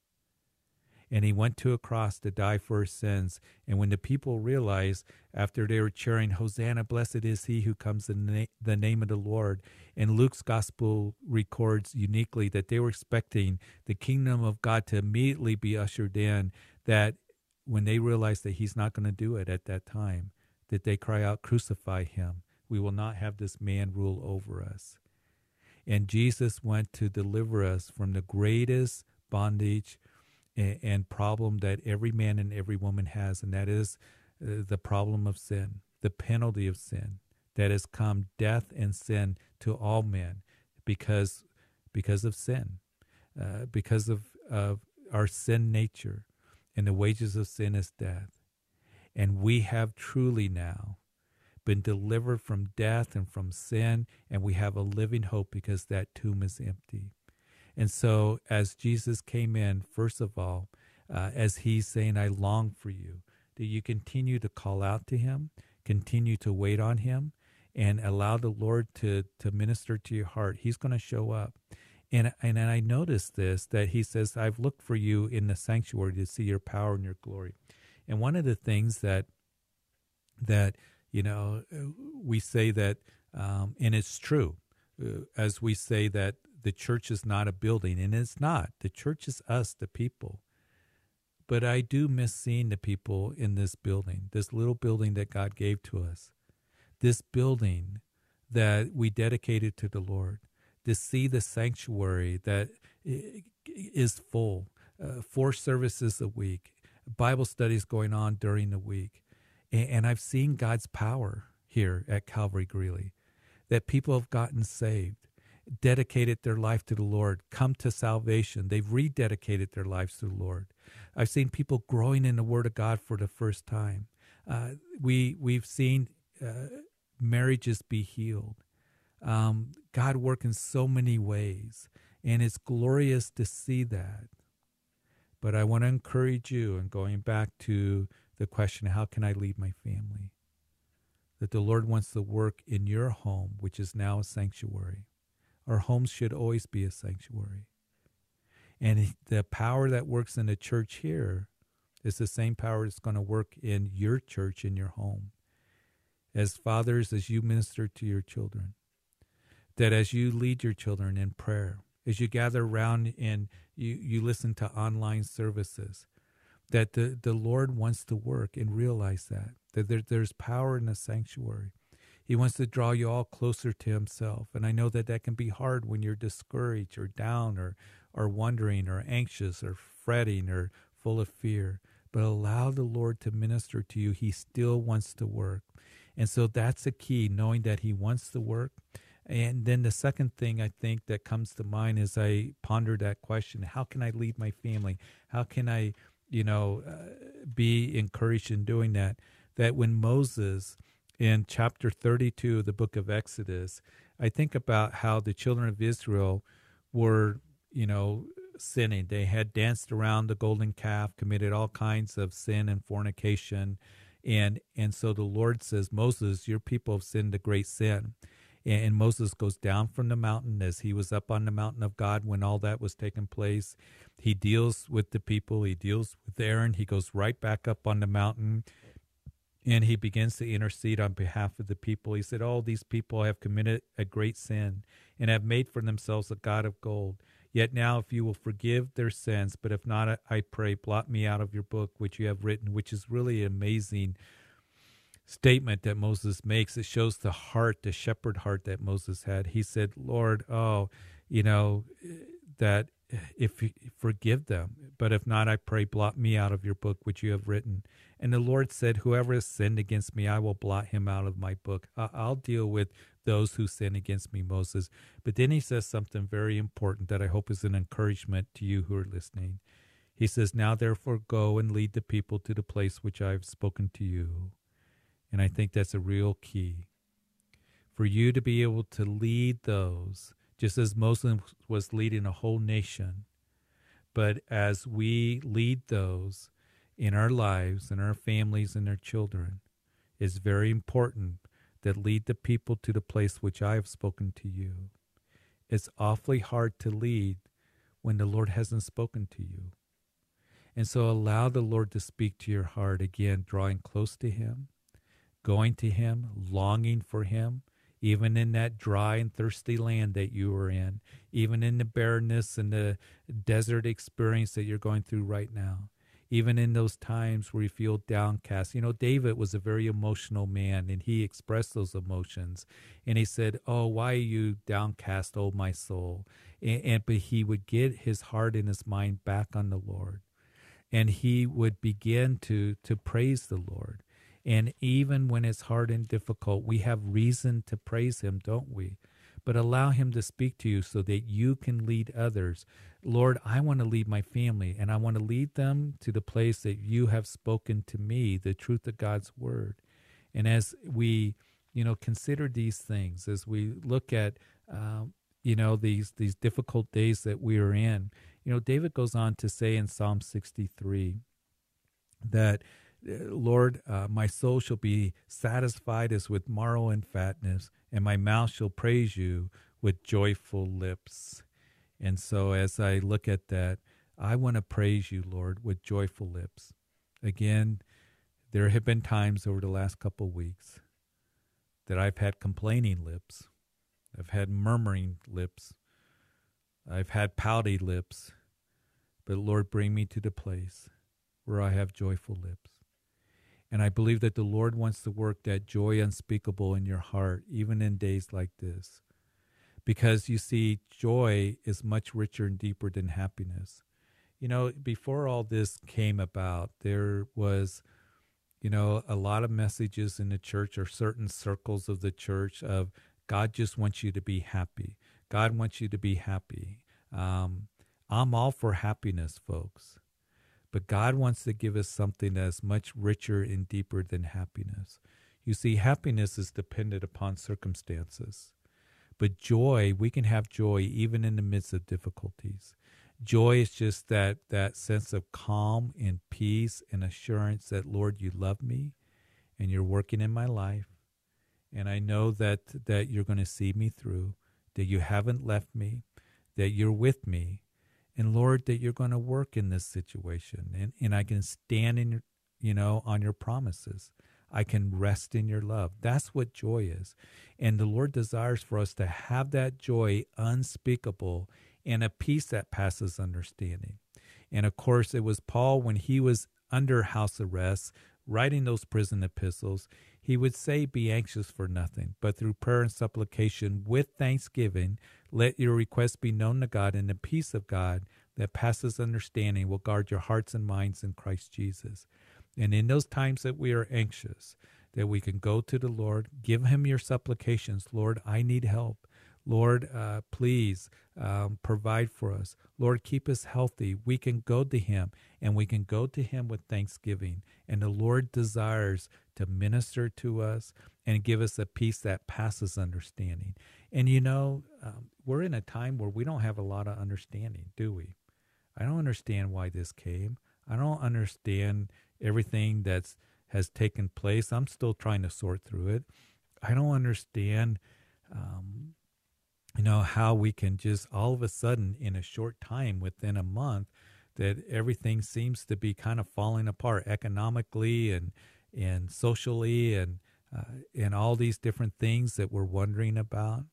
And he went to a cross to die for his sins. And when the people realized, after they were cheering, Hosanna, blessed is he who comes in the name of the Lord, and Luke's gospel records uniquely that they were expecting the kingdom of God to immediately be ushered in, that when they realized that he's not going to do it at that time, that they cry out, Crucify him. We will not have this man rule over us. And Jesus went to deliver us from the greatest bondage and problem that every man and every woman has, and that is uh, the problem of sin, the penalty of sin that has come death and sin to all men because because of sin. uh, because of, of our sin nature, and the wages of sin is death. And we have truly now been delivered from death and from sin, and we have a living hope because that tomb is empty. And so, as Jesus came in, first of all, uh, as he's saying, I long for you, that you continue to call out to him, continue to wait on him, and allow the Lord to, to minister to your heart. He's going to show up. And, and I noticed this that he says, I've looked for you in the sanctuary to see your power and your glory. And one of the things that that you know we say that, um, and it's true, uh, as we say that the church is not a building, and it's not. The church is us, the people. But I do miss seeing the people in this building, this little building that God gave to us, this building that we dedicated to the Lord to see the sanctuary that is full, uh, four services a week, Bible studies going on during the week. And, and I've seen God's power here at Calvary Greeley, that people have gotten saved, dedicated their life to the Lord, come to salvation. They've rededicated their lives to the Lord. I've seen people growing in the Word of God for the first time. Uh, we we've seen uh, marriages be healed um, God work in so many ways, and it's glorious to see that. But I want to encourage you, and going back to the question, how can I lead my family? That the Lord wants to work in your home, which is now a sanctuary. Our homes should always be a sanctuary. And the power that works in the church here is the same power that's going to work in your church, in your home. As fathers, as you minister to your children, that as you lead your children in prayer, as you gather around and you, you listen to online services, that the, the Lord wants to work and realize that, that there, there's power in the sanctuary. He wants to draw you all closer to himself. And I know that that can be hard when you're discouraged or down or, or wondering or anxious or fretting or full of fear. But allow the Lord to minister to you. He still wants to work. And so that's the key, knowing that he wants to work and then the second thing I think that comes to mind as I ponder that question how can I lead my family? How can I, you know, uh, be encouraged in doing that? That when Moses, in chapter 32 of the book of Exodus, I think about how the children of Israel were, you know, sinning. They had danced around the golden calf, committed all kinds of sin and fornication. And, and so the Lord says, Moses, your people have sinned a great sin. And Moses goes down from the mountain as he was up on the mountain of God when all that was taking place. He deals with the people, he deals with Aaron. He goes right back up on the mountain and he begins to intercede on behalf of the people. He said, Oh, these people have committed a great sin and have made for themselves a God of gold. Yet now, if you will forgive their sins, but if not, I pray, blot me out of your book, which you have written, which is really an amazing statement that Moses makes. It shows the heart, the shepherd heart that Moses had. He said, Lord, oh, you know, that if you forgive them, but if not, I pray, blot me out of your book which you have written. And the Lord said, Whoever has sinned against me, I will blot him out of my book. I'll deal with those who sin against me, Moses. But then he says something very important that I hope is an encouragement to you who are listening. He says, Now therefore go and lead the people to the place which I have spoken to you. And I think that's a real key. For you to be able to lead those, just as Moses was leading a whole nation, but as we lead those in our lives, in our families, and our children, it's very important that lead the people to the place which I have spoken to you. It's awfully hard to lead when the Lord hasn't spoken to you. And so allow the Lord to speak to your heart again, drawing close to Him, going to Him, longing for Him, even in that dry and thirsty land that you are in, even in the barrenness and the desert experience that you're going through right now, even in those times where you feel downcast. You know, David was a very emotional man and he expressed those emotions. And he said, Oh, why are you downcast, oh my soul? And, and but he would get his heart and his mind back on the Lord. And he would begin to to praise the Lord and even when it's hard and difficult, we have reason to praise Him, don't we? but allow Him to speak to you so that you can lead others. Lord, I want to lead my family and I want to lead them to the place that you have spoken to me, the truth of God's word. And as we, you know, consider these things, as we look at, um, you know, these these difficult days that we are in, you know, David goes on to say in Psalm 63 that Lord, uh, my soul shall be satisfied as with marrow and fatness, and my mouth shall praise you with joyful lips. And so, as I look at that, I want to praise you, Lord, with joyful lips. Again, there have been times over the last couple of weeks that I've had complaining lips, I've had murmuring lips, I've had pouty lips. But Lord, bring me to the place where I have joyful lips. And I believe that the Lord wants to work that joy unspeakable in your heart, even in days like this. Because you see, joy is much richer and deeper than happiness. You know, before all this came about, there was, you know, a lot of messages in the church or certain circles of the church of God just wants you to be happy. God wants you to be happy. Um, I'm all for happiness, folks. But God wants to give us something that is much richer and deeper than happiness. You see, happiness is dependent upon circumstances. But joy, we can have joy even in the midst of difficulties. Joy is just that, that sense of calm and peace and assurance that, Lord, you love me and you're working in my life. And I know that, that you're going to see me through, that you haven't left me, that you're with me, and Lord, that you're going to work in this situation. And, and I can stand in, your, you know, on your promises. I can rest in your love. That's what joy is. And the Lord desires for us to have that joy unspeakable and a peace that passes understanding. And of course, it was Paul when he was under house arrest, writing those prison epistles, he would say, Be anxious for nothing, but through prayer and supplication with thanksgiving, let your requests be known to God, and the peace of God that passes understanding will guard your hearts and minds in Christ Jesus. And in those times that we are anxious, that we can go to the Lord, give Him your supplications. Lord, I need help. Lord, uh, please um, provide for us. Lord, keep us healthy. We can go to Him and we can go to Him with thanksgiving. And the Lord desires to minister to us and give us a peace that passes understanding. And you know, um, we're in a time where we don't have a lot of understanding, do we? I don't understand why this came. I don't understand everything that's has taken place. I'm still trying to sort through it. I don't understand um, you know how we can just all of a sudden in a short time within a month that everything seems to be kind of falling apart economically and and socially and uh, and all these different things that we're wondering about.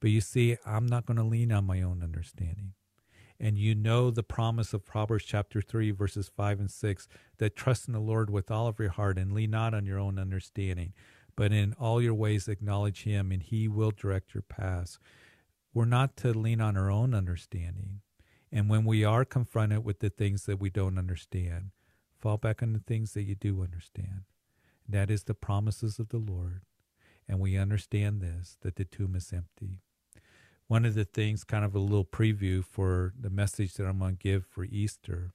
But you see i'm not going to lean on my own understanding. And you know the promise of proverbs chapter 3 verses 5 and 6 that trust in the lord with all of your heart and lean not on your own understanding but in all your ways acknowledge him and he will direct your paths. We're not to lean on our own understanding. And when we are confronted with the things that we don't understand, fall back on the things that you do understand. That is the promises of the Lord. And we understand this, that the tomb is empty. One of the things, kind of a little preview for the message that I'm going to give for Easter,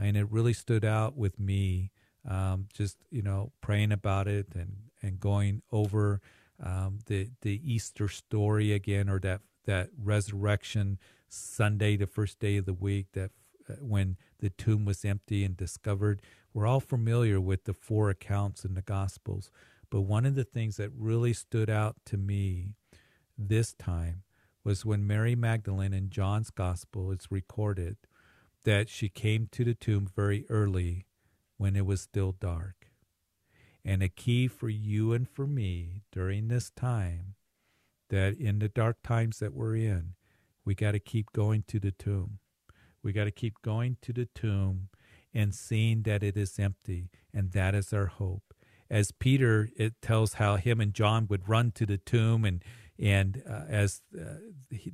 and it really stood out with me um, just you know praying about it and and going over um, the the Easter story again, or that that resurrection Sunday, the first day of the week, that uh, when the tomb was empty and discovered. We're all familiar with the four accounts in the Gospels, but one of the things that really stood out to me this time was when Mary Magdalene in John's Gospel is recorded that she came to the tomb very early when it was still dark. And a key for you and for me during this time that in the dark times that we're in, we got to keep going to the tomb. We got to keep going to the tomb and seeing that it is empty, and that is our hope. As Peter, it tells how him and John would run to the tomb and and uh, as uh,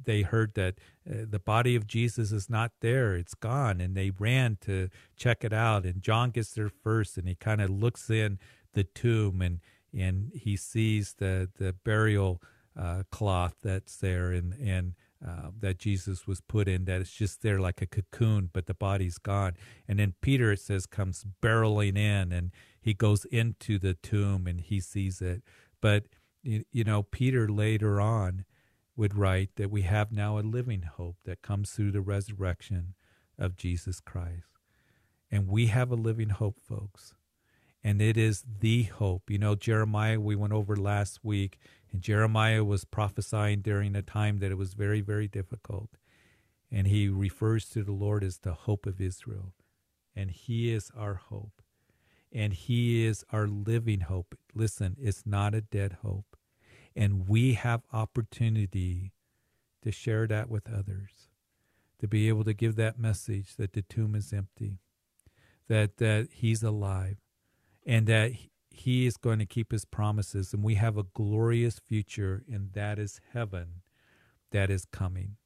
they heard that uh, the body of Jesus is not there, it's gone, and they ran to check it out. And John gets there first, and he kind of looks in the tomb, and and he sees the the burial uh, cloth that's there and and uh, that Jesus was put in that it's just there like a cocoon, but the body's gone. And then Peter, it says, comes barreling in and he goes into the tomb and he sees it. But, you, you know, Peter later on would write that we have now a living hope that comes through the resurrection of Jesus Christ. And we have a living hope, folks. And it is the hope. You know, Jeremiah, we went over last week, and Jeremiah was prophesying during a time that it was very, very difficult. And he refers to the Lord as the hope of Israel. And he is our hope. And he is our living hope. Listen, it's not a dead hope. And we have opportunity to share that with others, to be able to give that message that the tomb is empty, that, that he's alive, and that he is going to keep his promises. And we have a glorious future, and that is heaven that is coming.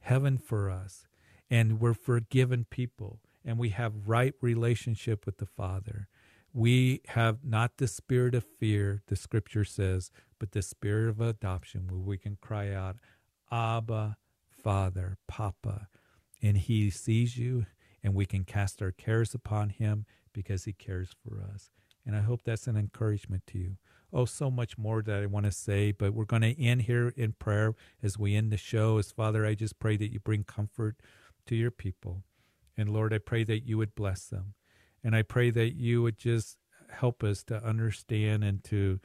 Heaven for us. And we're forgiven people, and we have right relationship with the Father. We have not the spirit of fear, the scripture says, but the spirit of adoption where we can cry out, Abba, Father, Papa. And He sees you, and we can cast our cares upon Him because He cares for us. And I hope that's an encouragement to you. Oh, so much more that I want to say, but we're going to end here in prayer as we end the show. As Father, I just pray that you bring comfort to your people. And Lord, I pray that you would bless them. And I pray that you would just help us to understand and to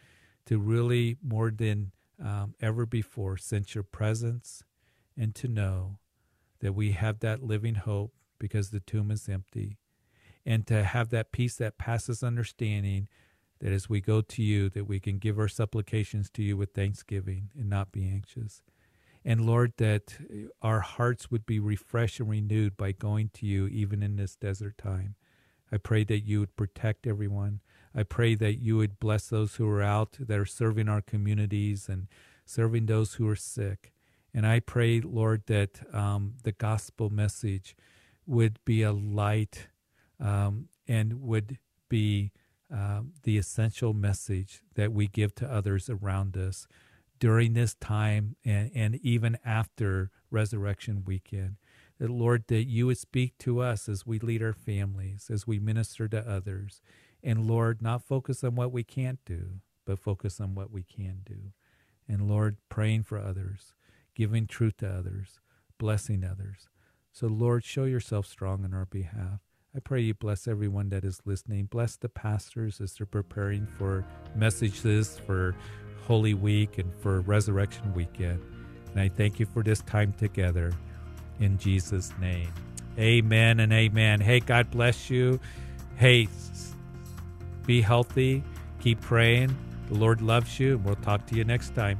to really more than um, ever before sense your presence and to know that we have that living hope because the tomb is empty and to have that peace that passes understanding that as we go to you that we can give our supplications to you with thanksgiving and not be anxious. And lord that our hearts would be refreshed and renewed by going to you even in this desert time. I pray that you would protect everyone. I pray that you would bless those who are out that are serving our communities and serving those who are sick. And I pray, Lord, that um, the gospel message would be a light um, and would be uh, the essential message that we give to others around us during this time and, and even after Resurrection Weekend. That, Lord, that you would speak to us as we lead our families, as we minister to others and Lord, not focus on what we can't do, but focus on what we can do. And Lord, praying for others, giving truth to others, blessing others. So, Lord, show yourself strong on our behalf. I pray you bless everyone that is listening. Bless the pastors as they're preparing for messages for Holy Week and for Resurrection Weekend. And I thank you for this time together in Jesus' name. Amen and amen. Hey, God bless you. Hey, be healthy. Keep praying. The Lord loves you. And we'll talk to you next time.